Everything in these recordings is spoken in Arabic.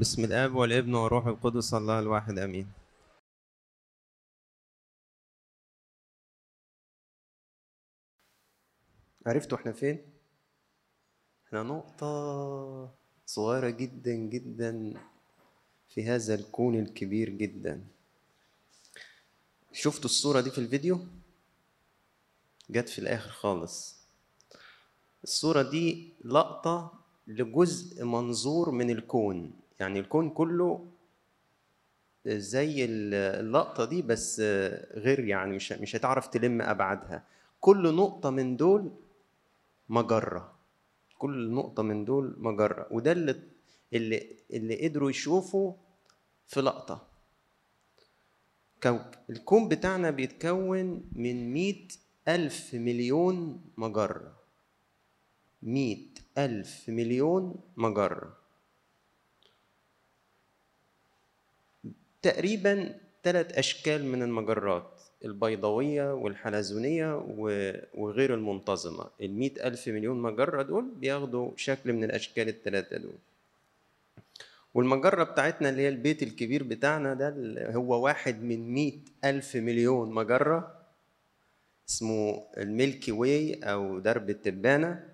بسم الآب والابن والروح القدس الله الواحد آمين. عرفتوا إحنا فين؟ إحنا نقطة صغيرة جدا جدا في هذا الكون الكبير جدا. شفتوا الصورة دي في الفيديو؟ جت في الآخر خالص. الصورة دي لقطة لجزء منظور من الكون. يعني الكون كله زي اللقطة دي بس غير يعني مش مش هتعرف تلم أبعادها. كل نقطة من دول مجرة. كل نقطة من دول مجرة. وده اللي اللي اللي قدروا يشوفوا في لقطة. الكون بتاعنا بيتكون من مئة ألف مليون مجرة. مئة ألف مليون مجرة. تقريبا ثلاث أشكال من المجرات البيضاوية والحلزونية وغير المنتظمة. المئة ألف مليون مجرة دول بياخدوا شكل من الأشكال الثلاثة دول. والمجرة بتاعتنا اللي هي البيت الكبير بتاعنا ده هو واحد من مئة ألف مليون مجرة اسمه ال Milky Way أو درب التبانة.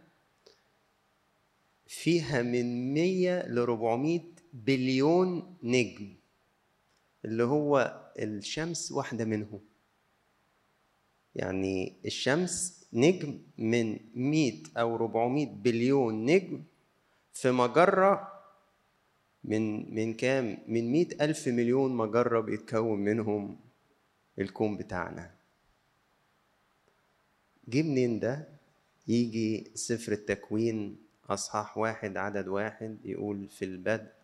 فيها من 100 ل 400 بليون نجم. اللي هو الشمس واحدة منهم يعني الشمس نجم من 100 أو 400 بليون نجم في مجرة من من كام؟ من 100 ألف مليون مجرة بيتكون منهم الكون بتاعنا. جه منين ده؟ يجي سفر التكوين أصحاح واحد عدد واحد يقول في البدء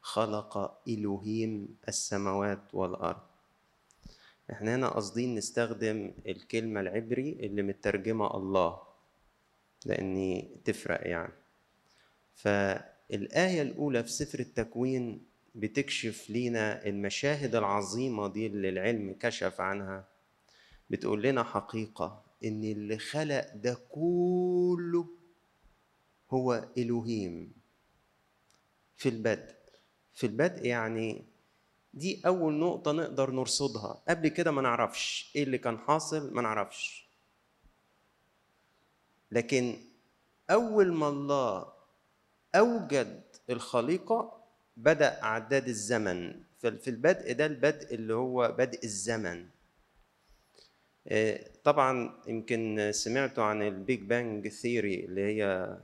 خلق إلهيم السماوات والأرض. إحنا هنا قاصدين نستخدم الكلمة العبري اللي مترجمة الله لأني تفرق يعني. فالآية الأولى في سفر التكوين بتكشف لينا المشاهد العظيمة دي اللي العلم كشف عنها. بتقول لنا حقيقة إن اللي خلق ده كله هو إلهيم في البدء. في البدء يعني دي أول نقطة نقدر نرصدها. قبل كده ما نعرفش إيه اللي كان حاصل ما نعرفش. لكن أول ما الله أوجد الخليقة بدأ عداد الزمن. في البدء ده البدء اللي هو بدء الزمن. طبعا يمكن سمعتوا عن ال Big Bang theory اللي هي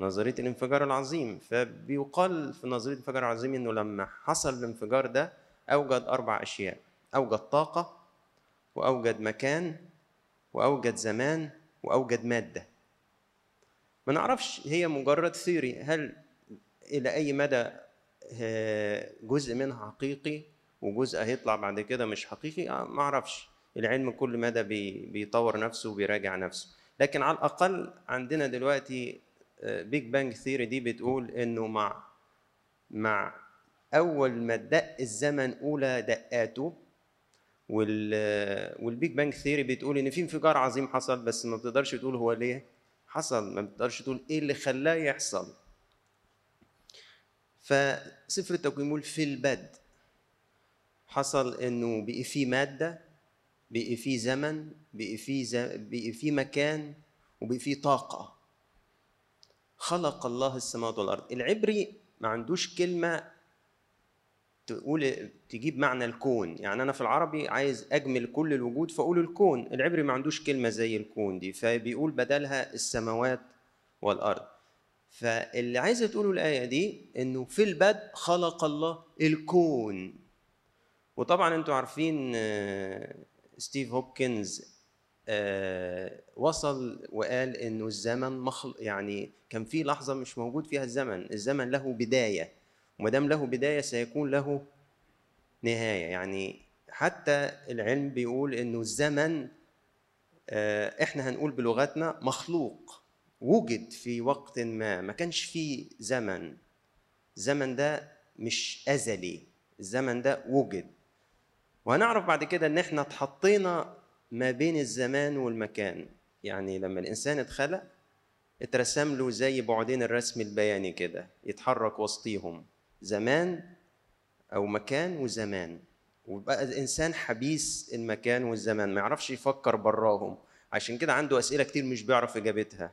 نظرية الانفجار العظيم. فبيقال في نظرية الانفجار العظيم إنه لما حصل الانفجار ده أوجد أربع أشياء. أوجد طاقة وأوجد مكان وأوجد زمان وأوجد مادة. ما نعرفش هي مجرد theory. هل إلى أي مدى جزء منها حقيقي وجزء هيطلع بعد كده مش حقيقي؟ ما أعرفش. العلم كل مدى بيطور نفسه وبيراجع نفسه. لكن على الأقل عندنا دلوقتي Big Bang theory دي بتقول إنه مع مع أول ما دق الزمن أولى دقاته وال وال Big Bang theory بتقول إن في انفجار عظيم حصل بس ما بتقدرش تقول هو ليه حصل ما بتقدرش تقول إيه اللي خلاه يحصل فسفر التكوين بيقول في البدء حصل إنه بقي في مادة بقي في زمن بقي في. بقي في مكان وبقي في طاقة خلق الله السماوات والأرض. العبري ما عندوش كلمة تقول تجيب معنى الكون. يعني أنا في العربي عايز أجمل كل الوجود فأقول الكون. العبري ما عندوش كلمة زي الكون دي فبيقول بدلها السماوات والأرض. فاللي عايزة تقوله الآية دي إنه في البدء خلق الله الكون. وطبعا أنتوا عارفين ستيف هوبكنز آه وصل وقال إنه الزمن مخل يعني كان في لحظة مش موجود فيها الزمن الزمن له بداية وما دام له بداية سيكون له نهاية. يعني حتى العلم بيقول إنه الزمن آه إحنا هنقول بلغتنا مخلوق وجد في وقت ما ما كانش فيه زمن. الزمن ده مش أزلي الزمن ده وجد. وهنعرف بعد كده إن إحنا اتحطينا ما بين الزمان والمكان. يعني لما الإنسان اتخلق اترسم له زي بعدين الرسم البياني كده يتحرك وسطيهم. زمان أو مكان وزمان. وبقى الإنسان حبيس المكان والزمان ما يعرفش يفكر براهم. عشان كده عنده أسئلة كتير مش بيعرف إجابتها.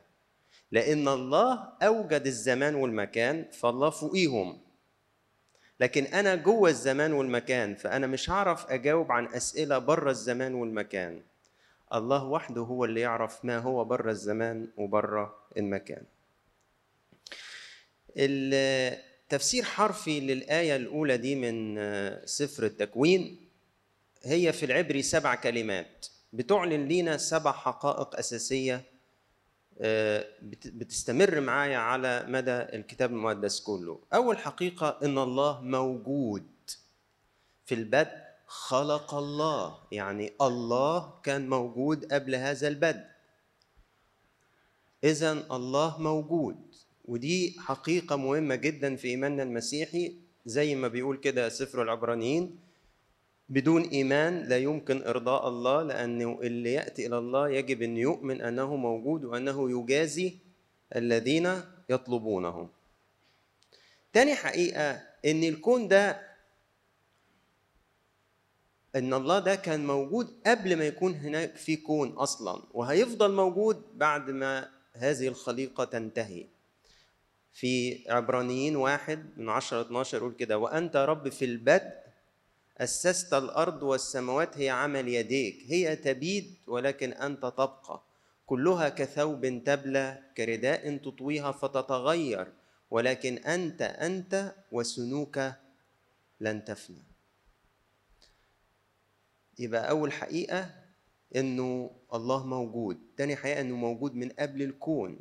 لأن الله أوجد الزمان والمكان فالله فوقيهم. لكن أنا جوه الزمان والمكان فأنا مش هعرف أجاوب عن أسئلة بره الزمان والمكان. الله وحده هو اللي يعرف ما هو بره الزمان وبره المكان. التفسير حرفي للآية الأولى دي من سفر التكوين هي في العبري سبع كلمات. بتعلن لينا سبع حقائق أساسية بتستمر معايا على مدى الكتاب المقدس كله. أول حقيقة إن الله موجود في البدء خلق الله. يعني الله كان موجود قبل هذا البدء. إذا الله موجود. ودي حقيقة مهمة جدا في إيماننا المسيحي. زي ما بيقول كده سفر العبرانيين بدون إيمان لا يمكن إرضاء الله لأنه اللي يأتي إلى الله يجب أن يؤمن أنه موجود وأنه يجازي الذين يطلبونه. تاني حقيقة أن الكون ده إن الله ده كان موجود قبل ما يكون هناك في كون أصلا وهيفضل موجود بعد ما هذه الخليقة تنتهي. في عبرانيين واحد من 10 12 يقول كده وأنت رب في البدء أسست الأرض والسماوات هي عمل يديك هي تبيد ولكن أنت تبقى. كلها كثوب تبلى كرداء تطويها فتتغير ولكن أنت أنت وسنوك لن تفنى. يبقى أول حقيقة إنه الله موجود، تاني حقيقة إنه موجود من قبل الكون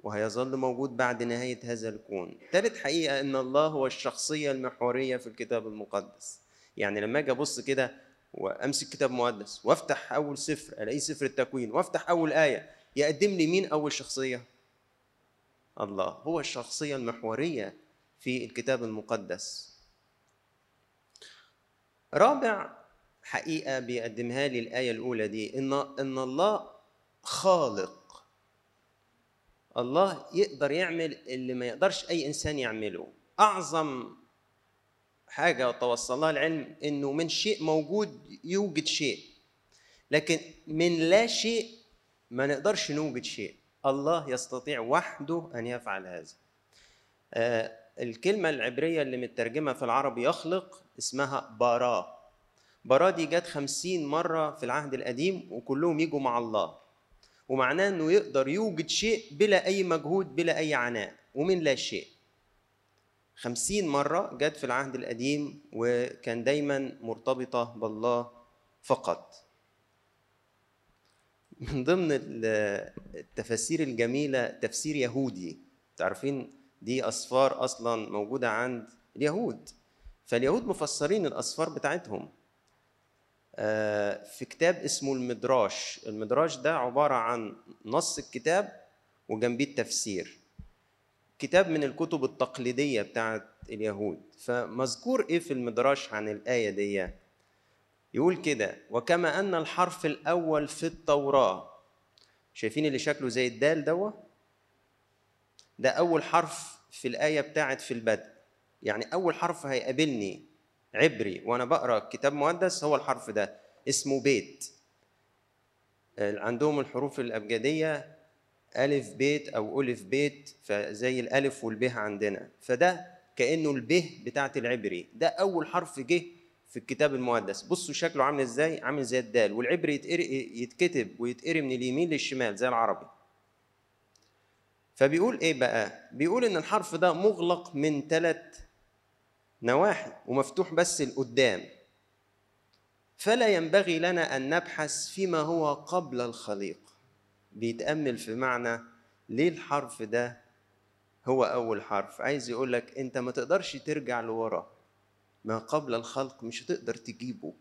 وهيظل موجود بعد نهاية هذا الكون. تالت حقيقة إن الله هو الشخصية المحورية في الكتاب المقدس. يعني لما أجي أبص كده وأمسك كتاب مقدس وأفتح أول سفر ألاقيه سفر التكوين وأفتح أول آية يقدم لي مين أول شخصية؟ الله هو الشخصية المحورية في الكتاب المقدس. رابع حقيقة بيقدمها لي الآية الأولى دي إن إن الله خالق. الله يقدر يعمل اللي ما يقدرش أي إنسان يعمله. أعظم حاجة توصلها العلم إنه من شيء موجود يوجد شيء لكن من لا شيء ما نقدرش نوجد شيء. الله يستطيع وحده أن يفعل هذا. آه الكلمة العبرية اللي مترجمة في العربي يخلق اسمها براء براء دي جت خمسين مرة في العهد القديم وكلهم يجوا مع الله. ومعناه إنه يقدر يوجد شيء بلا أي مجهود بلا أي عناء. ومن لا شيء. خمسين مرة جت في العهد القديم وكان دايما مرتبطة بالله فقط. من ضمن التفاسير الجميلة تفسير يهودي. تعرفين دي أسفار أصلا موجودة عند اليهود. فاليهود مفسرين الأسفار بتاعتهم. في كتاب اسمه المدراش. المدراش ده عبارة عن نص الكتاب وجنبيه التفسير. كتاب من الكتب التقليدية بتاعت اليهود. فمذكور إيه في المدراش عن الآية دي؟ يقول كده وكما أن الحرف الأول في التوراة. شايفين اللي شكله زي الدال دوا؟ ده أول حرف في الآية بتاعت في البدء. يعني أول حرف هيقابلني. عبري وأنا بقرأ كتاب مقدس هو الحرف ده اسمه بيت. عندهم الحروف الأبجدية ألف بيت أو ألف بيت فزي الألف والبه عندنا. فده كأنه البه بتاعت العبري. ده أول حرف جه في الكتاب المقدس. بصوا شكله عامل إزاي؟ عامل زي الدال. والعبري يتقري يتكتب ويتقري من اليمين للشمال زي العربي. فبيقول إيه بقى؟ بيقول إن الحرف ده مغلق من ثلاث نواحي ومفتوح بس لقدام. فلا ينبغي لنا أن نبحث فيما هو قبل الخليقه بيتأمل في معنى ليه الحرف ده هو أول حرف. عايز يقول لك أنت ما تقدرش ترجع لورا. ما قبل الخلق مش هتقدر تجيبه.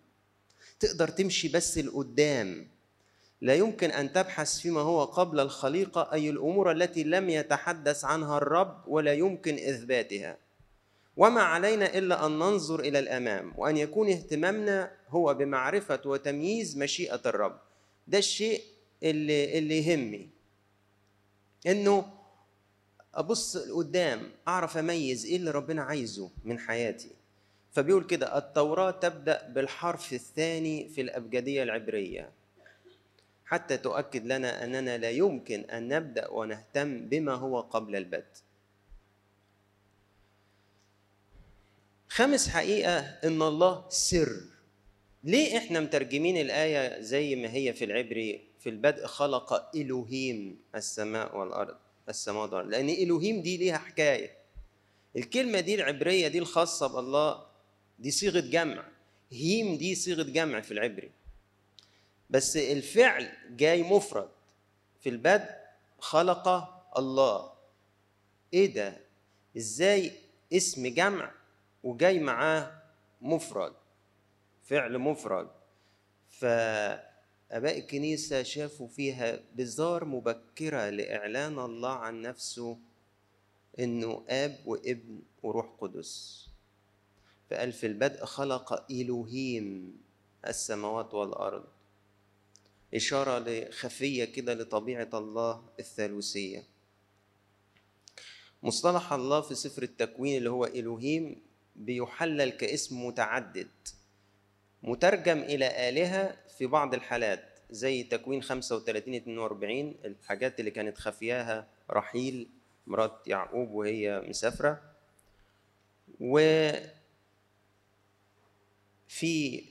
تقدر تمشي بس لقدام. لا يمكن أن تبحث فيما هو قبل الخليقه أي الأمور التي لم يتحدث عنها الرب ولا يمكن إثباتها. وما علينا إلا أن ننظر إلى الأمام وأن يكون اهتمامنا هو بمعرفة وتمييز مشيئة الرب. ده الشيء اللي اللي يهمني. إنه أبص لقدام أعرف أميز إيه اللي ربنا عايزه من حياتي. فبيقول كده التوراة تبدأ بالحرف الثاني في الأبجدية العبرية. حتى تؤكد لنا أننا لا يمكن أن نبدأ ونهتم بما هو قبل البدء. خامس حقيقة إن الله سر. ليه إحنا مترجمين الآية زي ما هي في العبري؟ في البدء خلق الوهيم السماء والأرض السماء والأرض. لأن الوهيم دي ليها حكاية. الكلمة دي العبرية دي الخاصة بالله دي صيغة جمع. هيم دي صيغة جمع في العبري. بس الفعل جاي مفرد. في البدء خلق الله. إيه ده؟ إزاي اسم جمع وجاي معاه مفرد فعل مفرد. فأباء الكنيسة شافوا فيها بزار مبكرة لإعلان الله عن نفسه إنه آب وابن وروح قدس. فقال في البدء خلق إلهيم السماوات والأرض. إشارة خفية كده لطبيعة الله الثالوثية. مصطلح الله في سفر التكوين اللي هو إلهيم بيحلل كاسم متعدد مترجم إلى آلهة في بعض الحالات زي تكوين 35 42 الحاجات اللي كانت خفياها رحيل مرات يعقوب وهي مسافرة. و في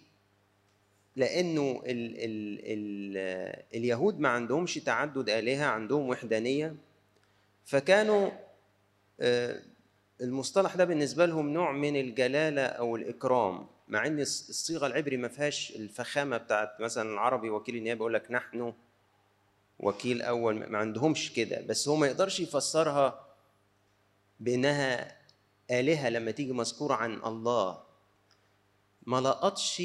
لأنه ال ال ال اليهود ما عندهمش تعدد آلهة عندهم وحدانية فكانوا آه، المصطلح ده بالنسبة لهم نوع من الجلالة أو الإكرام مع إن الصيغة العبري ما فيهاش الفخامة بتاعت مثلا العربي وكيل النيابة يقول لك نحن وكيل أول ما عندهمش كده بس هو ما يقدرش يفسرها بأنها آلهة لما تيجي مذكورة عن الله. ما لقطش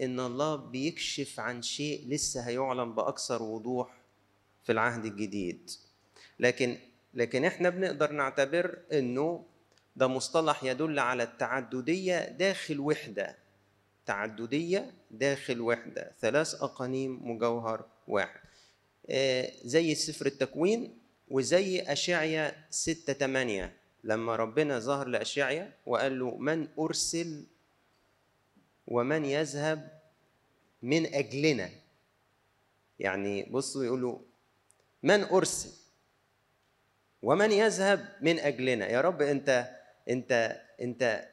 إن الله بيكشف عن شيء لسه هيعلن بأكثر وضوح في العهد الجديد. لكن لكن إحنا بنقدر نعتبر إنه ده مصطلح يدل على التعددية داخل وحدة. تعددية داخل وحدة. ثلاث أقانيم مجوهر واحد. آه، زي سفر التكوين وزي اشعيا 6 8 لما ربنا ظهر لاشعيا وقال له من أرسل ومن يذهب من أجلنا. يعني بصوا يقولوا من أرسل ومن يذهب من أجلنا. يا رب أنت أنت أنت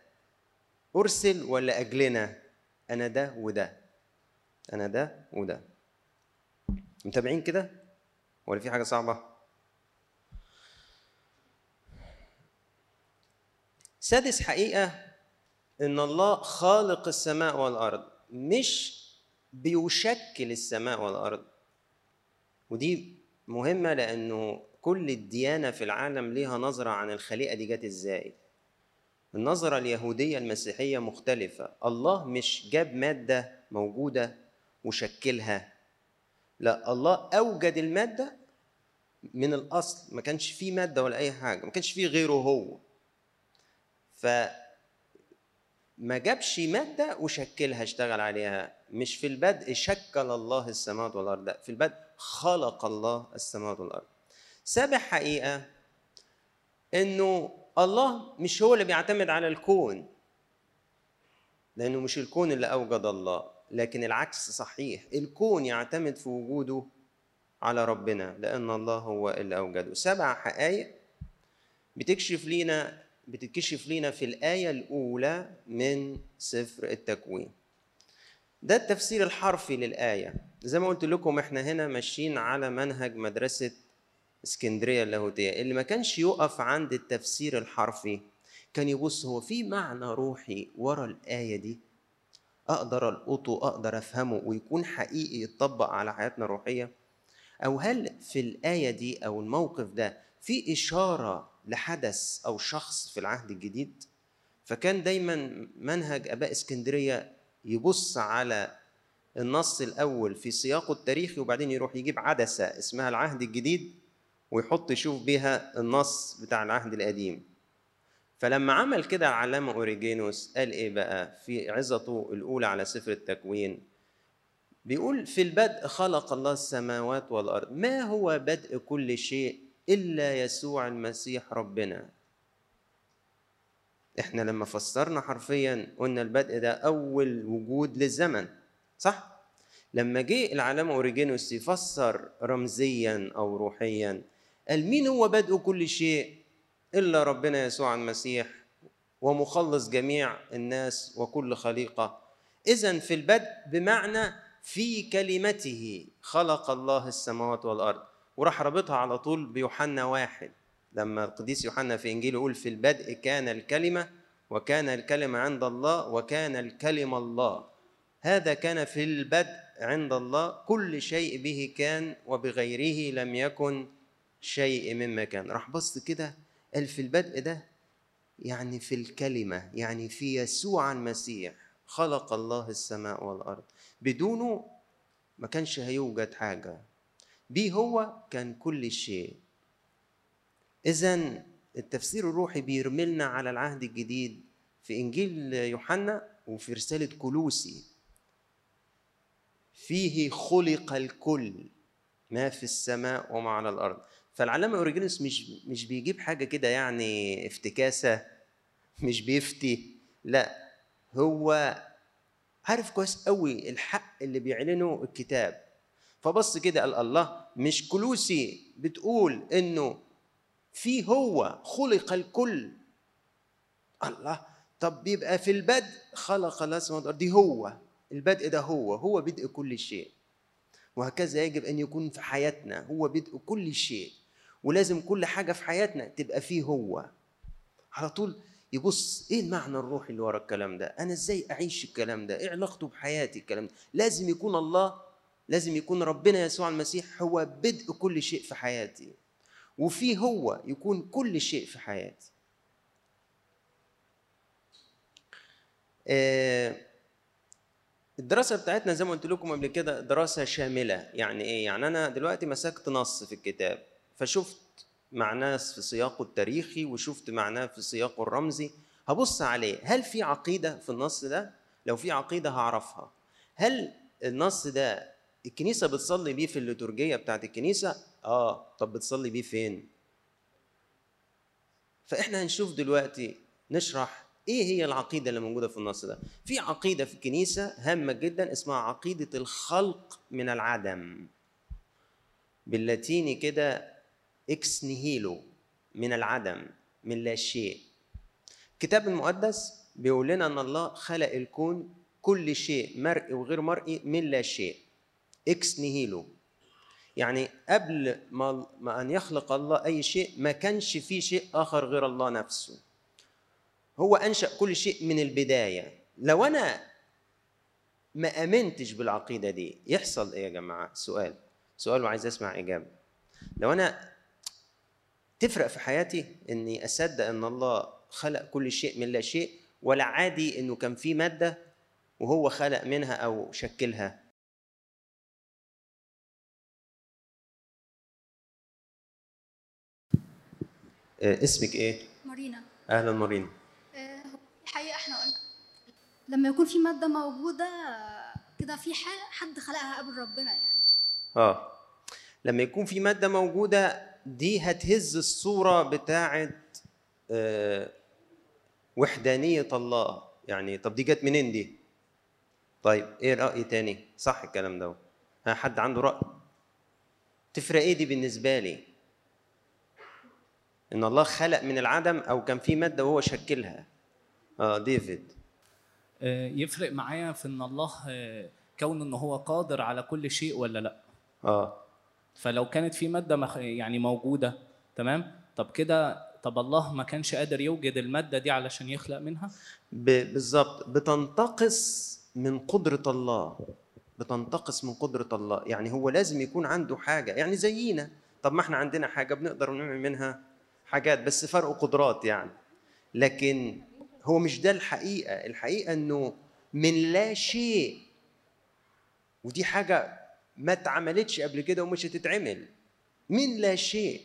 أرسل ولا أجلنا؟ أنا ده وده. أنا ده وده. متابعين كده؟ ولا في حاجة صعبة؟ سادس حقيقة إن الله خالق السماء والأرض مش بيشكل السماء والأرض. ودي مهمة لأنه كل الديانة في العالم ليها نظرة عن الخليقة دي جت إزاي. النظرة اليهودية المسيحية مختلفة. الله مش جاب مادة موجودة وشكلها لا الله أوجد المادة من الأصل. ما كانش فيه مادة ولا أي حاجة. ما كانش فيه غيره هو. ف ما جابش مادة وشكلها اشتغل عليها. مش في البدء شكل الله السماوات والأرض. لا في البدء خلق الله السماوات والأرض. سابع حقيقة إنه الله مش هو اللي بيعتمد على الكون لأنه مش الكون اللي أوجد الله لكن العكس صحيح. الكون يعتمد في وجوده على ربنا لأن الله هو اللي أوجده. سبع حقائق بتكشف لينا بتتكشف لنا في الآية الأولى من سفر التكوين. ده التفسير الحرفي للآية. زي ما قلت لكم إحنا هنا ماشيين على منهج مدرسة اسكندرية اللاهوتية اللي ما كانش يقف عند التفسير الحرفي كان يبص هو في معنى روحي ورا الآية دي؟ أقدر ألقطه أقدر أفهمه ويكون حقيقي يتطبق على حياتنا الروحية؟ أو هل في الآية دي أو الموقف ده في إشارة لحدث أو شخص في العهد الجديد؟ فكان دايما منهج أباء اسكندرية يبص على النص الأول في سياقه التاريخي وبعدين يروح يجيب عدسة اسمها العهد الجديد ويحط يشوف بيها النص بتاع العهد القديم. فلما عمل كده العلامة أوريجينوس قال إيه بقى؟ في عظته الأولى على سفر التكوين. بيقول في البدء خلق الله السماوات والأرض. ما هو بدء كل شيء إلا يسوع المسيح ربنا؟ إحنا لما فسرنا حرفيا قلنا البدء ده أول وجود للزمن صح؟ لما جه العلامة أوريجينوس يفسر رمزيا أو روحيا قال مين هو بدء كل شيء إلا ربنا يسوع المسيح ومخلص جميع الناس وكل خليقة. اذا في البدء بمعنى في كلمته خلق الله السماوات والأرض. وراح رابطها على طول بيوحنا واحد. لما القديس يوحنا في إنجيله يقول في البدء كان الكلمة وكان الكلمة عند الله وكان الكلمة الله. هذا كان في البدء عند الله. كل شيء به كان وبغيره لم يكن شيء مما كان راح بص كده قال في البدء ده يعني في الكلمة يعني في يسوع المسيح خلق الله السماء والأرض. بدونه ما كانش هيوجد حاجة. بيه هو كان كل شيء. اذا التفسير الروحي بيرملنا على العهد الجديد في إنجيل يوحنا وفي رسالة كلوسي. فيه خلق الكل ما في السماء وما على الأرض. فالعلامة اوريجينوس مش مش بيجيب حاجة كده يعني افتكاسة مش بيفتي لا هو عارف كويس قوي الحق اللي بيعلنه الكتاب. فبص كده قال الله مش كلوسي بتقول إنه في هو خلق الكل. الله طب بيبقى في البدء خلق السماوات والأرض. دي هو البدء ده هو هو بدء كل شيء. وهكذا يجب أن يكون في حياتنا هو بدء كل شيء. ولازم كل حاجة في حياتنا تبقى فيه هو. على طول يبص إيه المعنى الروحي اللي ورا الكلام ده؟ أنا إزاي أعيش الكلام ده؟ إيه علاقته بحياتي؟ الكلام ده لازم يكون الله لازم يكون ربنا يسوع المسيح هو بدء كل شيء في حياتي. وفيه هو يكون كل شيء في حياتي. آه، الدراسة بتاعتنا زي ما قلت لكم قبل كده دراسة شاملة. يعني إيه؟ يعني أنا دلوقتي مسكت نص في الكتاب. فشفت معناه في سياقه التاريخي وشفت معناه في سياقه الرمزي. هبص عليه هل في عقيدة في النص ده؟ لو في عقيدة هعرفها. هل النص ده الكنيسة بتصلي بيه في الليتورجية بتاعت الكنيسة؟ آه طب بتصلي بيه فين؟ فإحنا هنشوف دلوقتي نشرح إيه هي العقيدة اللي موجودة في النص ده. في عقيدة في الكنيسة هامة جدا اسمها عقيدة الخلق من العدم. باللاتيني كده ex nihilo من العدم من لا شيء. الكتاب المقدس بيقول لنا أن الله خلق الكون كل شيء مرئي وغير مرئي من لا شيء. ex nihilo يعني قبل ما ما أن يخلق الله أي شيء ما كانش في شيء آخر غير الله نفسه. هو أنشأ كل شيء من البداية. لو أنا ما آمنتش بالعقيدة دي يحصل إيه يا جماعة؟ سؤال. سؤال وعايز أسمع إجابة. لو أنا تفرق في حياتي إني أصدق إن الله خلق كل شيء من لا شيء ولا عادي إنه كان في مادة وهو خلق منها أو شكلها. آه، اسمك إيه؟ مارينا أهلا مارينا آه، هو الحقيقة إحنا قلنا لما يكون في مادة موجودة آه، كده في حد خلقها قبل ربنا يعني. آه. لما يكون في مادة موجودة دي هتهز الصورة بتاعه آه، وحدانية الله. يعني طب دي جت منين دي؟ طيب إيه رأي تاني؟ صح الكلام ده ها حد عنده رأي؟ تفرق إيه دي بالنسبة لي؟ إن الله خلق من العدم أو كان في مادة وهو شكلها. آه ديفيد. آه، يفرق معايا في إن الله آه، كون إن هو قادر على كل شيء ولا لأ؟ آه. فلو كانت في مادة مخ- يعني موجودة تمام؟ طب كده طب الله ما كانش قادر يوجد المادة دي علشان يخلق منها؟ بالظبط. بتنتقص من قدرة الله. بتنتقص من قدرة الله. يعني هو لازم يكون عنده حاجة. يعني زينا. طب ما إحنا عندنا حاجة بنقدر نعمل منها حاجات بس فرق قدرات يعني. لكن هو مش ده الحقيقة. الحقيقة إنه من لا شيء ودي حاجة ما اتعملتش قبل كده ومش هتتعمل. من لا شيء.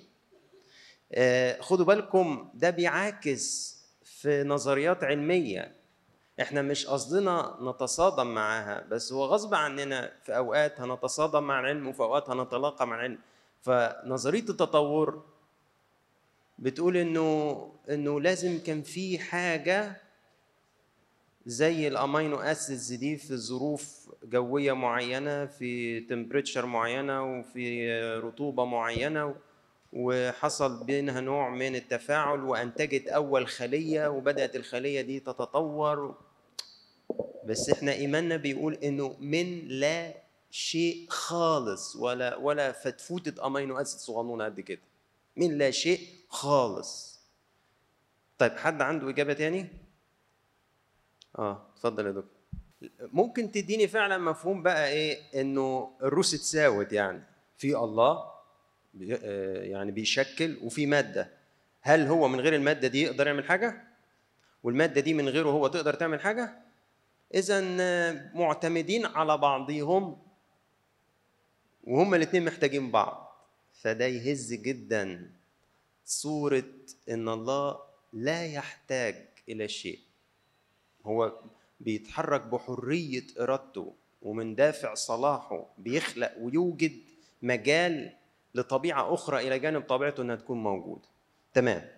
آه، خدوا بالكم ده بيعاكس في نظريات علمية. إحنا مش قصدنا نتصادم معاها بس هو غصب عننا في أوقات هنتصادم مع العلم وفي أوقات هنتلاقى مع العلم. فنظرية التطور بتقول إنه إنه لازم كان في حاجة زي ال amino acids دي في ظروف جوية معينة في temperature معينة وفي رطوبة معينة وحصل بينها نوع من التفاعل وأنتجت أول خلية وبدأت الخلية دي تتطور. بس إحنا إيماننا بيقول إنه من لا شيء خالص ولا ولا فتفوتة amino acid صغنونة قد كده. من لا شيء خالص. طيب حد عنده إجابة تاني؟ آه اتفضل يا دكتور. ممكن تديني فعلا مفهوم بقى إيه؟ إنه الروس اتساوت يعني. في الله آه، يعني بيشكل وفي مادة. هل هو من غير المادة دي يقدر يعمل حاجة؟ والمادة دي من غيره هو تقدر تعمل حاجة؟ اذا معتمدين على بعضهم وهما الاثنين محتاجين بعض. فده يهز جدا صورة إن الله لا يحتاج إلى شيء. هو بيتحرك بحرية إرادته ومن دافع صلاحه بيخلق ويوجد مجال لطبيعة أخرى إلى جانب طبيعته إنها تكون موجودة. تمام.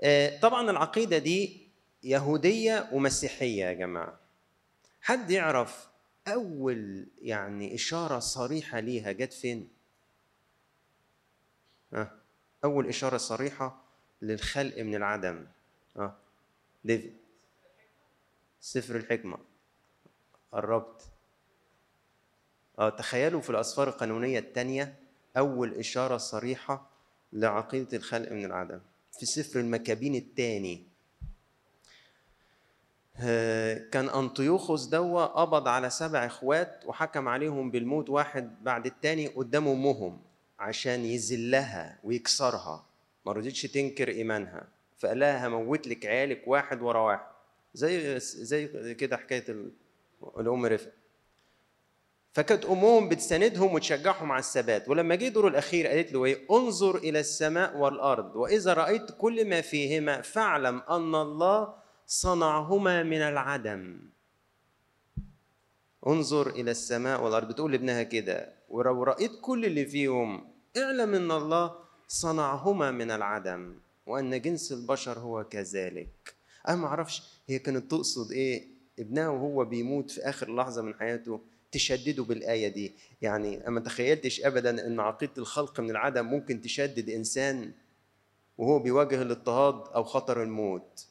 آه، طبعا العقيدة دي يهودية ومسيحية يا جماعة. حد يعرف أول يعني إشارة صريحة ليها جت فين؟ ها؟ أول إشارة صريحة للخلق من العدم. ها؟ ديفيد سفر الحكمة. قربت. آه تخيلوا في الأسفار القانونية الثانية أول إشارة صريحة لعقيدة الخلق من العدم. في سفر المكابين الثاني آه، كان أنطيوخوس دوا قبض على سبع إخوات وحكم عليهم بالموت واحد بعد التاني قدام أمهم عشان يذلها ويكسرها. ما رضيتش تنكر إيمانها. فقال لها هموت لك عيالك واحد ورا واحد. زي زي كده حكاية ال- الأم رفقة. فكانت أمهم بتساندهم وتشجعهم على الثبات. ولما جه دور الأخير قالت له إيه؟ انظر إلى السماء والأرض وإذا رأيت كل ما فيهما فاعلم أن الله صنعهما من العدم. انظر إلى السماء والأرض. بتقول لابنها كده ولو رأيت كل اللي فيهم اعلم أن الله صنعهما من العدم وأن جنس البشر هو كذلك. أنا ما أعرفش هي كانت تقصد إيه؟ ابنها وهو بيموت في آخر لحظة من حياته تشدده بالآية دي. يعني أنا ما تخيلتش ابدا إن عقيدة الخلق من العدم ممكن تشدد إنسان وهو بيواجه الاضطهاد أو خطر الموت.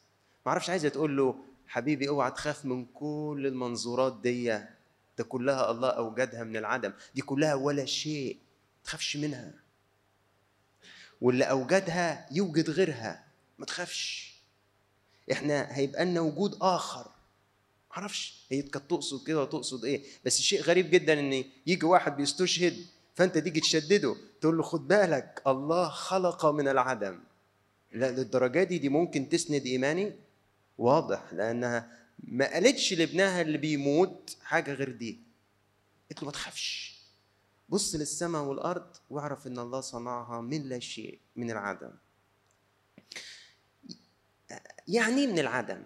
ما أعرفش عايزة تقول له حبيبي أوعى تخاف من كل المنظورات دي. ده كلها الله أوجدها من العدم. دي كلها ولا شيء. تخافش منها. واللي أوجدها يوجد غيرها. ما تخافش. إحنا هيبقى لنا وجود آخر. معرفش هي كانت تقصد كده وتقصد إيه. بس شيء غريب جدا إن يجي واحد بيستشهد فأنت تيجي تشدده تقول له خد بالك الله خلق من العدم. لا للدرجة دي دي ممكن تسند إيماني؟ واضح لأنها ما قالتش لابنها اللي بيموت حاجة غير دي. قالت له ما تخافش. بص للسماء والأرض واعرف إن الله صنعها من لا شيء من العدم. يعني من العدم.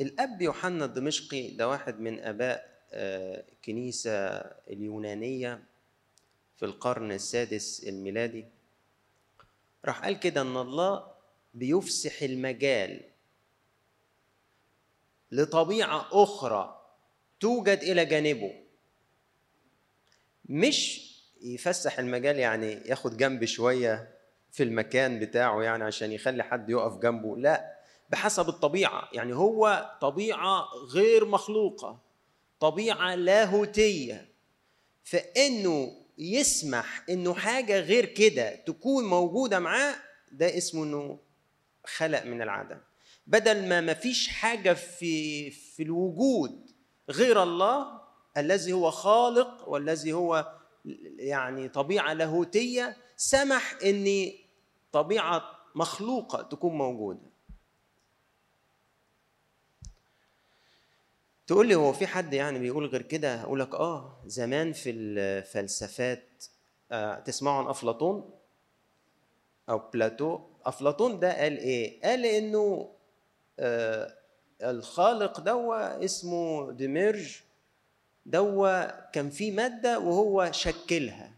الأب يوحنا الدمشقي ده واحد من أباء آه، الكنيسه اليونانية في القرن السادس الميلادي. راح قال كده إن الله بيفسح المجال لطبيعة أخرى توجد إلى جانبه. مش يفسح المجال يعني ياخد جنب شوية في المكان بتاعه يعني عشان يخلي حد يقف جنبه لا بحسب الطبيعة. يعني هو طبيعة غير مخلوقة طبيعة لاهوتية. فإنه يسمح إنه حاجة غير كده تكون موجودة معاه ده اسمه إنه خلق من العدم. بدل ما ما فيش حاجة في في الوجود غير الله الذي هو خالق والذي هو يعني طبيعة لاهوتية سمح ان طبيعة مخلوقة تكون موجودة. تقول لي هو في حد يعني بيقول غير كده؟ أقول لك آه زمان في الفلسفات آه تسمعوا عن أفلاطون؟ أو Plato؟ أفلاطون ده قال إيه؟ قال إنه آه الخالق دوا اسمه Demiurge دوا كان في مادة وهو شكلها.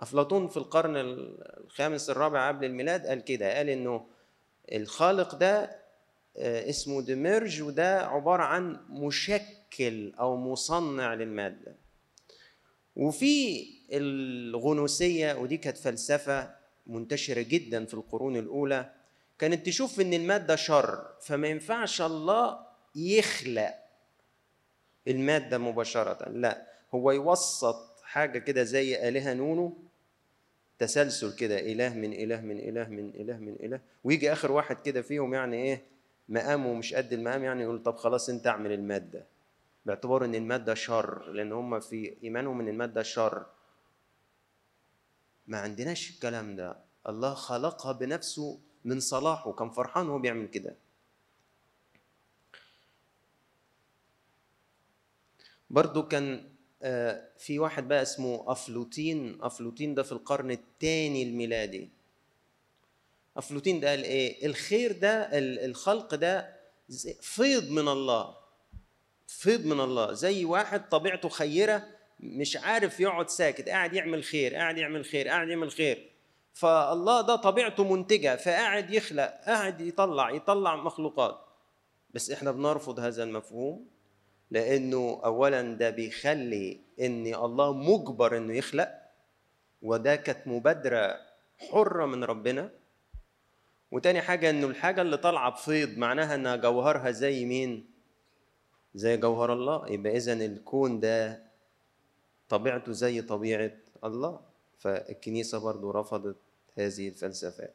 أفلاطون في القرن الخامس الرابع قبل الميلاد قال كده قال إنه الخالق ده اسمه ديميرج وده عبارة عن مشكل أو مصنع للمادة. وفي الغنوصيه ودي كانت فلسفة منتشرة جدا في القرون الأولى كانت تشوف إن المادة شر فما ينفعش الله يخلق المادة مباشرة. لا هو يوسط حاجة كده زي آلهة نونو تسلسل كده إله من إله من إله من إله من إله ويجي آخر واحد كده فيهم يعني إيه؟ مقامه مش قد المقام يعني يقول طب خلاص انت اعمل المادة. باعتبار إن المادة شر لأن هم في إيمانهم إن المادة شر. ما عندناش الكلام ده. الله خلقها بنفسه من صلاحه كان فرحان وهو بيعمل كده. برضو كان آه، في واحد بقى اسمه أفلوتين أفلوتين ده في القرن الثاني الميلادي. أفلوتين ده قال إيه الخير ده ال- الخلق ده فيض من الله فيض من الله. زي واحد طبيعته خيرة مش عارف يقعد ساكت قاعد يعمل خير قاعد يعمل خير قاعد يعمل خير. فالله ده طبيعته منتجة فقاعد يخلق قاعد يطلع يطلع مخلوقات. بس إحنا بنرفض هذا المفهوم لأنه اولا ده بيخلي إن الله مجبر إنه يخلق وده كانت مبادرة حرة من ربنا. وتاني حاجة إنه الحاجة اللي طالعة بفيض معناها إنها جوهرها زي مين؟ زي جوهر الله. يبقى اذا الكون ده طبيعته زي طبيعة الله. فالكنيسة برضو رفضت هذه الفلسفات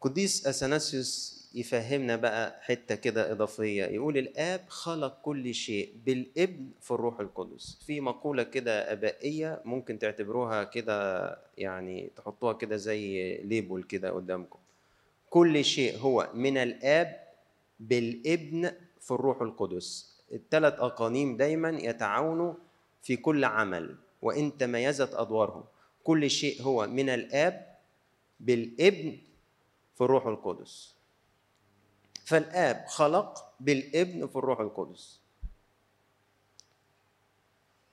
قديس أثناسيوس يفهمنا بقى حتة كده إضافية. يقول الآب خلق كل شيء بالإبن في الروح القدس. في مقولة كده أبائية ممكن تعتبروها كده يعني تحطوها كده زي ليبل كده قدامكم. كل شيء هو من الآب بالإبن في الروح القدس. الثلاث أقانيم دايما يتعاونوا في كل عمل وإن تميزت أدوارهم. كل شيء هو من الآب بالإبن في الروح القدس. فالآب خلق بالابن في الروح القدس.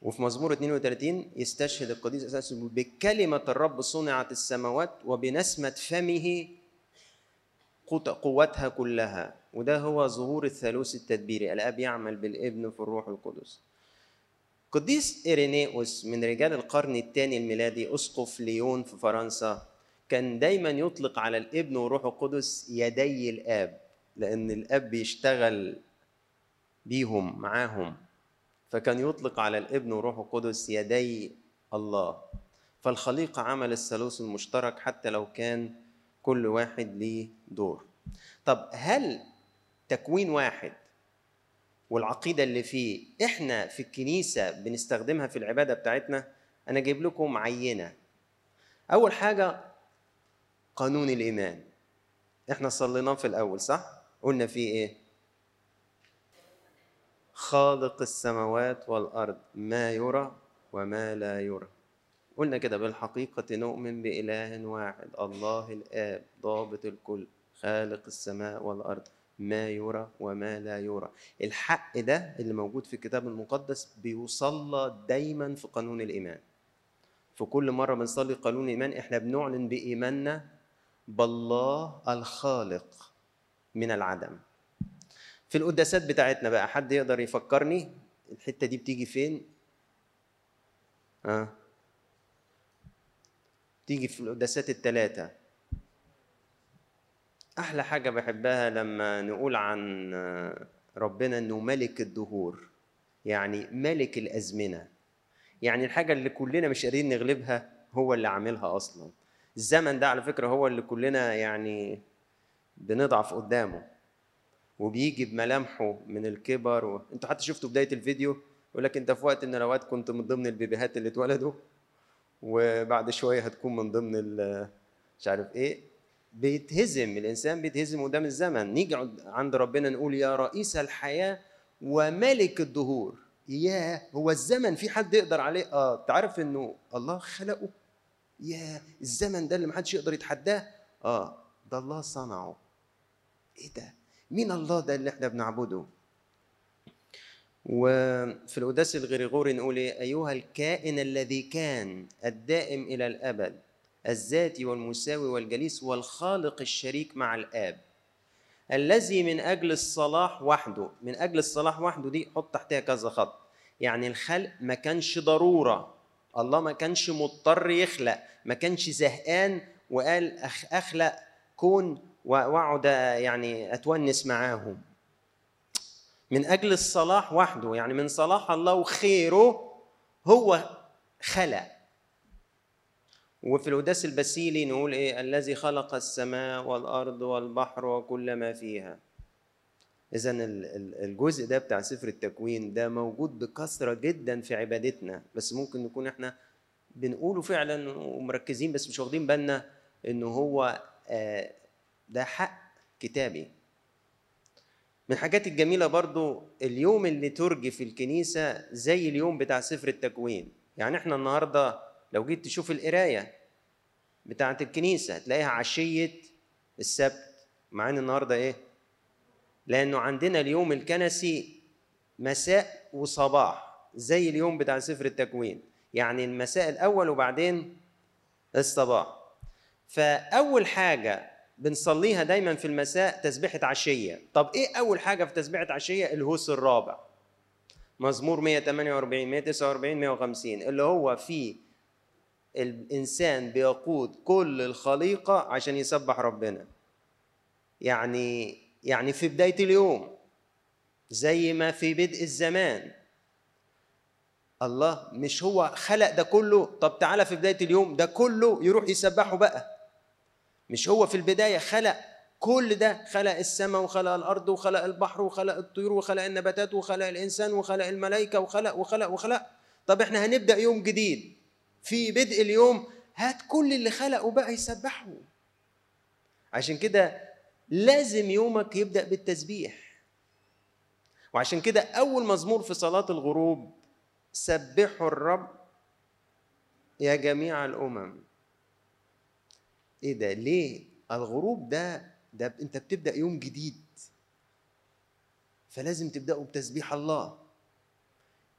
وفي مزمور 32 يستشهد القديس أساس بكلمة الرب صنعت السماوات وبنسمة فمه قوت- قوتها كلها وده هو ظهور الثالوث التدبيري. الآب يعمل بالابن في الروح القدس. قديس إيرينيوس من رجال القرن الثاني الميلادي أسقف ليون في فرنسا كان دايما يطلق على الابن والروح القدس يدي الآب. لأن الآب بيشتغل بيهم معاهم. فكان يطلق على الابن والروح القدس يدي الله. فالخليقة عمل الثالوث المشترك حتى لو كان كل واحد ليه دور. طب هل تكوين واحد والعقيدة اللي فيه إحنا في الكنيسة بنستخدمها في العبادة بتاعتنا؟ أنا جايب لكم عينة. أول حاجة قانون الإيمان. إحنا صليناه في الأول صح؟ قلنا فيه إيه؟ خالق السماوات والأرض ما يرى وما لا يرى. قلنا كده بالحقيقة نؤمن بإله واحد الله الآب ضابط الكل خالق السماء والأرض ما يرى وما لا يرى. الحق ده اللي موجود في الكتاب المقدس بيصلى دايما في قانون الإيمان. في كل مرة بنصلي قانون الإيمان إحنا بنعلن بإيماننا بالله الخالق. من العدم. في القداسات بتاعتنا بقى حد يقدر يفكرني الحتة دي بتيجي فين؟ آه تيجي في القداسات الثلاثة أحلى حاجة بحبها لما نقول عن ربنا إنه ملك الدهور يعني ملك الأزمنة. يعني الحاجة اللي كلنا مش قادرين نغلبها هو اللي عاملها أصلا. الزمن ده على فكرة هو اللي كلنا يعني بنضعف قدامه وبيجي بملامحه من الكبر و... أنتوا حتى شفتوا بداية الفيديو؟ يقول لك انت في وقت من الأوقات كنت من ضمن البيبيهات اللي اتولدوا وبعد شوية هتكون من ضمن ال- مش عارف إيه. بيتهزم الإنسان بيتهزم قدام الزمن. نيجي عند- عند ربنا نقول يا رئيس الحياة وملك الدهور. يا هو الزمن في حد يقدر عليه؟ آه تعرف إنه الله خلقه. يا الزمن ده اللي محدش يقدر يتحداه؟ آه ده الله صنعه. إيه ده؟ مين الله ده اللي إحنا بنعبده؟ وفي القداس الغريغوري نقول إيه؟ أيها الكائن الذي كان الدائم إلى الأبد الذاتي والمساوي والجليس والخالق الشريك مع الآب الذي من أجل الصلاح وحده من أجل الصلاح وحده دي حط تحتها كذا خط. يعني الخلق ما كانش ضرورة الله ما كانش مضطر يخلق ما كانش زهقان وقال أخلق كون وأقعد يعني أتونس معاهم. من أجل الصلاح وحده يعني من صلاح الله وخيره هو خلق. وفي القداس البسيلي نقول إيه؟ الذي خلق السماء والأرض والبحر وكل ما فيها. اذا الجزء ده بتاع سفر التكوين ده موجود بكثرة جدا في عبادتنا. بس ممكن نكون إحنا بنقوله فعلا ومركزين بس مش واخدين بالنا إنه هو آه، ده حق كتابي. من الحاجات الجميلة برضو اليوم اللي ترجي في الكنيسة زي اليوم بتاع سفر التكوين. يعني إحنا النهارده لو جيت تشوف القراية بتاعه الكنيسة هتلاقيها عشية السبت مع إن النهارده إيه؟ لأنه عندنا اليوم الكنسي مساء وصباح زي اليوم بتاع سفر التكوين. يعني المساء الأول وبعدين الصباح. فأول حاجة بنصليها دايما في المساء تسبيحة عشية. طب إيه أول حاجة في تسبيحة عشية؟ الهوس الرابع. مزمور 148 149 150 اللي هو فيه الإنسان بيقود كل الخليقة عشان يسبح ربنا. يعني يعني في بداية اليوم زي ما في بدء الزمان. الله مش هو خلق ده كله؟ طب تعالى في بداية اليوم ده كله يروح يسبحه بقى. مش هو في البداية خلق كل ده خلق السماء وخلق الأرض وخلق البحر وخلق الطيور وخلق النباتات وخلق الإنسان وخلق الملائكة وخلق وخلق وخلق. طب إحنا هنبدأ يوم جديد. في بدء اليوم هات كل اللي خلقه بقى يسبحه. عشان كده لازم يومك يبدأ بالتسبيح. وعشان كده أول مزمور في صلاة الغروب سبحوا الرب يا جميع الأمم. إيه ده؟ ليه؟ الغروب ده ده أنت بتبدأ يوم جديد. فلازم تبداوا بتسبيح الله.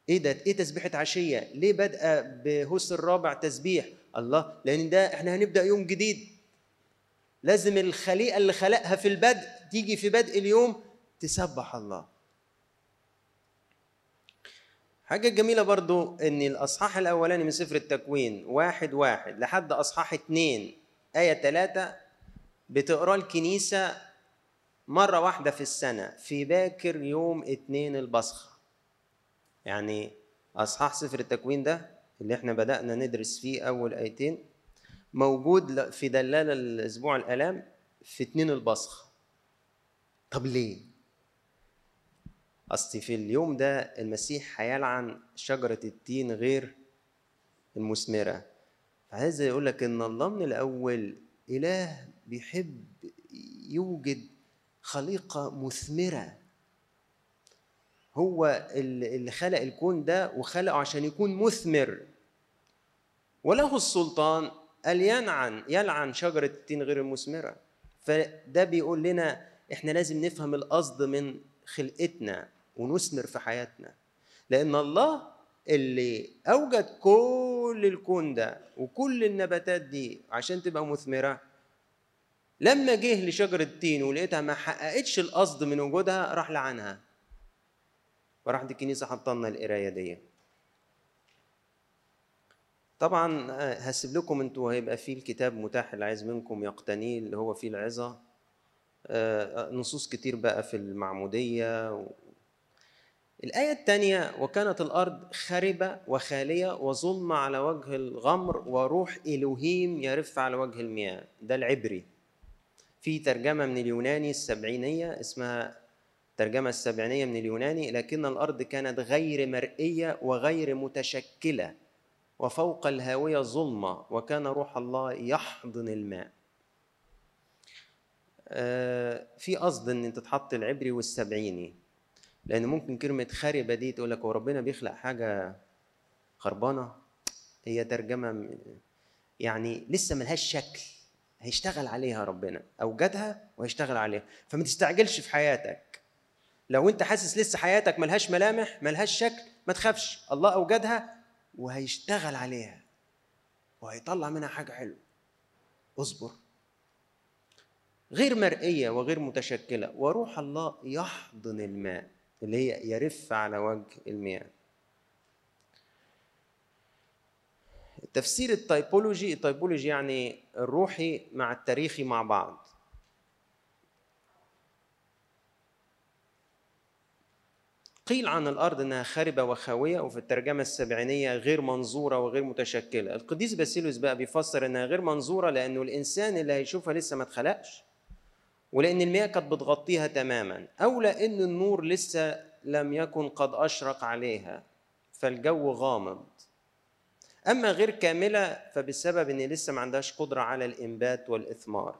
إيه ده؟ إيه تسبيحة عشية؟ ليه بادئه بهوس الرابع تسبيح؟ الله لأن ده إحنا هنبدأ يوم جديد. لازم الخليقة اللي خلقها في البدء تيجي في بدء اليوم تسبح الله. حاجة جميلة برضو إن الأصحاح الأولاني من سفر التكوين واحد واحد لحد أصحاح اتنين. آية ثلاثة بتقرأ الكنيسة مرة واحدة في السنة في باكر يوم اتنين البصخة. يعني أصحاح سفر التكوين ده اللي إحنا بدأنا ندرس فيه أول آيتين موجود في دلالة الأسبوع الآلام في اتنين البصخة. طب ليه؟ أصل في اليوم ده المسيح هيلعن شجرة التين غير المثمرة. فعايز يقول لك إن الله من الأول إله بيحب يوجد خليقة مثمرة. هو اللي خلق الكون ده وخلقه عشان يكون مثمر. وله السلطان قال يلعن يلعن شجرة التين غير المثمرة. فده بيقول لنا إحنا لازم نفهم القصد من خلقتنا ونثمر في حياتنا. لأن الله اللي أوجد كل الكون ده وكل النباتات دي عشان تبقى مثمرة لما جه لشجرة التين ولقيتها ما حققتش القصد من وجودها راح لعنها. فراحت الكنيسة حطلنا القراية دي. طبعا هسيب لكم أنتوا هيبقى في الكتاب متاح اللي عايز منكم يقتنيه اللي هو فيه العظة. نصوص كتير بقى في المعمودية الآية الثانية وكانت الأرض خربة وخالية وظلمة على وجه الغمر وروح إلوهيم يرف على وجه المياه. ده العبري. في ترجمة من اليوناني السبعينية اسمها ترجمة السبعينية من اليوناني لكن الأرض كانت غير مرئية وغير متشكلة وفوق الهاوية ظلمة وكان روح الله يحضن الماء. آه، في قصد إن انت تحط العبري والسبعيني. لأن ممكن كلمة خربه دي تقول لك هو ربنا بيخلق حاجة خربانة؟ هي ترجمة يعني لسه ملهاش شكل. هيشتغل عليها ربنا اوجدها وهيشتغل عليها. فما تستعجلش في حياتك. لو أنت حاسس لسه حياتك ملهاش ملامح ملهاش شكل ما تخافش. الله أوجدها وهيشتغل عليها. وهيطلع منها حاجة حلوة. اصبر. غير مرئية وغير متشكلة. وروح الله يحضن الماء. اللي هي يرف على وجه المياه. التفسير ال typology ال typology يعني الروحي مع التاريخي مع بعض. قيل عن الأرض إنها خاربة وخاوية وفي الترجمة السبعينية غير منظورة وغير متشكلة. القديس باسيليوس بقى بيفسر إنها غير منظورة لأنه الإنسان اللي هيشوفها لسه ما اتخلقش. ولأن المياه كانت بتغطيها تماما أو لأن النور لسه لم يكن قد أشرق عليها فالجو غامض. أما غير كاملة فبسبب إن لسه ما عندهاش قدرة على الإنبات والإثمار.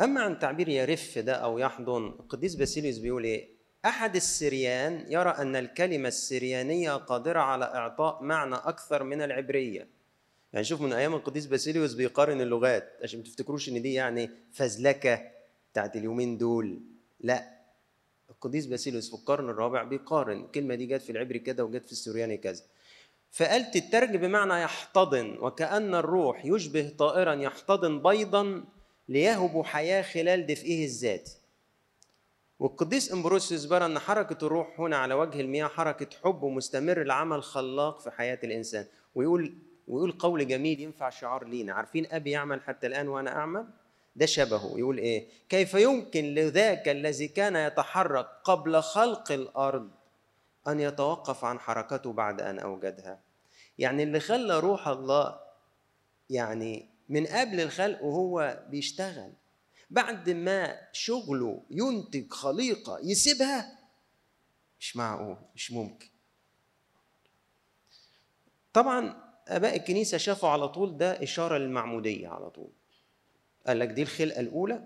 أما عن تعبير يرف ده أو يحضن القديس باسيليوس بيقول إيه؟ أحد السريان يرى أن الكلمة السريانية قادرة على إعطاء معنى أكثر من العبرية. يعني شوف من أيام القديس باسيليوس بيقارن اللغات. عشان ما تفتكروش إن دي يعني فزلكة بتاعت اليومين دول. لا القديس باسيليوس في القرن الرابع بيقارن. الكلمة دي جت في العبري كده وجت في السورياني كذا. فقال تترجم بمعنى يحتضن وكأن الروح يشبه طائرا يحتضن بيضا ليهب حياة خلال دفئه الذاتي. والقديس امبروسيوس يرى إن حركة الروح هنا على وجه المياه حركة حب مستمر لعمل خلاق في حياة الإنسان. ويقول ويقول قول جميل ينفع شعار لينا. عارفين أبي يعمل حتى الآن وأنا أعمل؟ ده شبهه. يقول إيه؟ كيف يمكن لذاك الذي كان يتحرك قبل خلق الأرض أن يتوقف عن حركته بعد أن أوجدها؟ يعني اللي خلى روح الله يعني من قبل الخلق وهو بيشتغل بعد ما شغله ينتج خليقة يسيبها مش معقول مش ممكن. طبعا أباء الكنيسة شافوا على طول ده إشارة للمعمودية على طول. قال لك دي الخلقة الأولى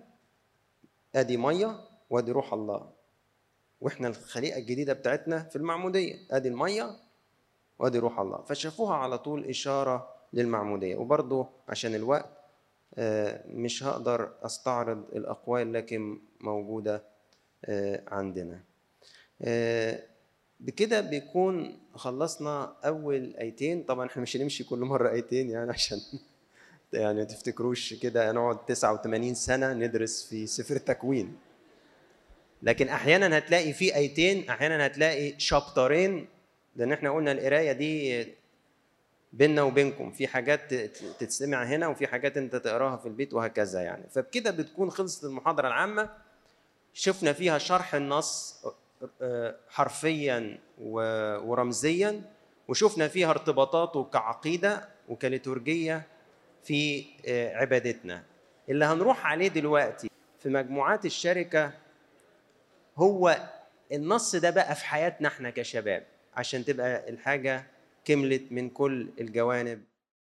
أدي مية وأدي روح الله. وإحنا الخليقة الجديدة بتاعتنا في المعمودية أدي المية وأدي روح الله. فشافوها على طول إشارة للمعمودية. وبرضه عشان الوقت آه، مش هقدر أستعرض الأقوال لكن موجودة آه، عندنا. آه، بكده بيكون خلصنا أول آيتين. طبعا إحنا مش هنمشي كل مرة آيتين يعني عشان يعني ما تفتكروش كده نقعد 89 سنة ندرس في سفر التكوين. لكن أحيانا هتلاقي في آيتين أحيانا هتلاقي شابترين لأن إحنا قلنا القراية دي بيننا وبينكم. في حاجات تتسمع هنا وفي حاجات أنت تقراها في البيت وهكذا يعني. فبكده بتكون خلصت المحاضرة العامة. شفنا فيها شرح النص حرفيا و- ورمزيا وشفنا فيها ارتباطاته كعقيده وكليتورجية في آه، عبادتنا. اللي هنروح عليه دلوقتي في مجموعات الشركة هو النص ده بقى في حياتنا إحنا كشباب عشان تبقى الحاجة كملت من كل الجوانب.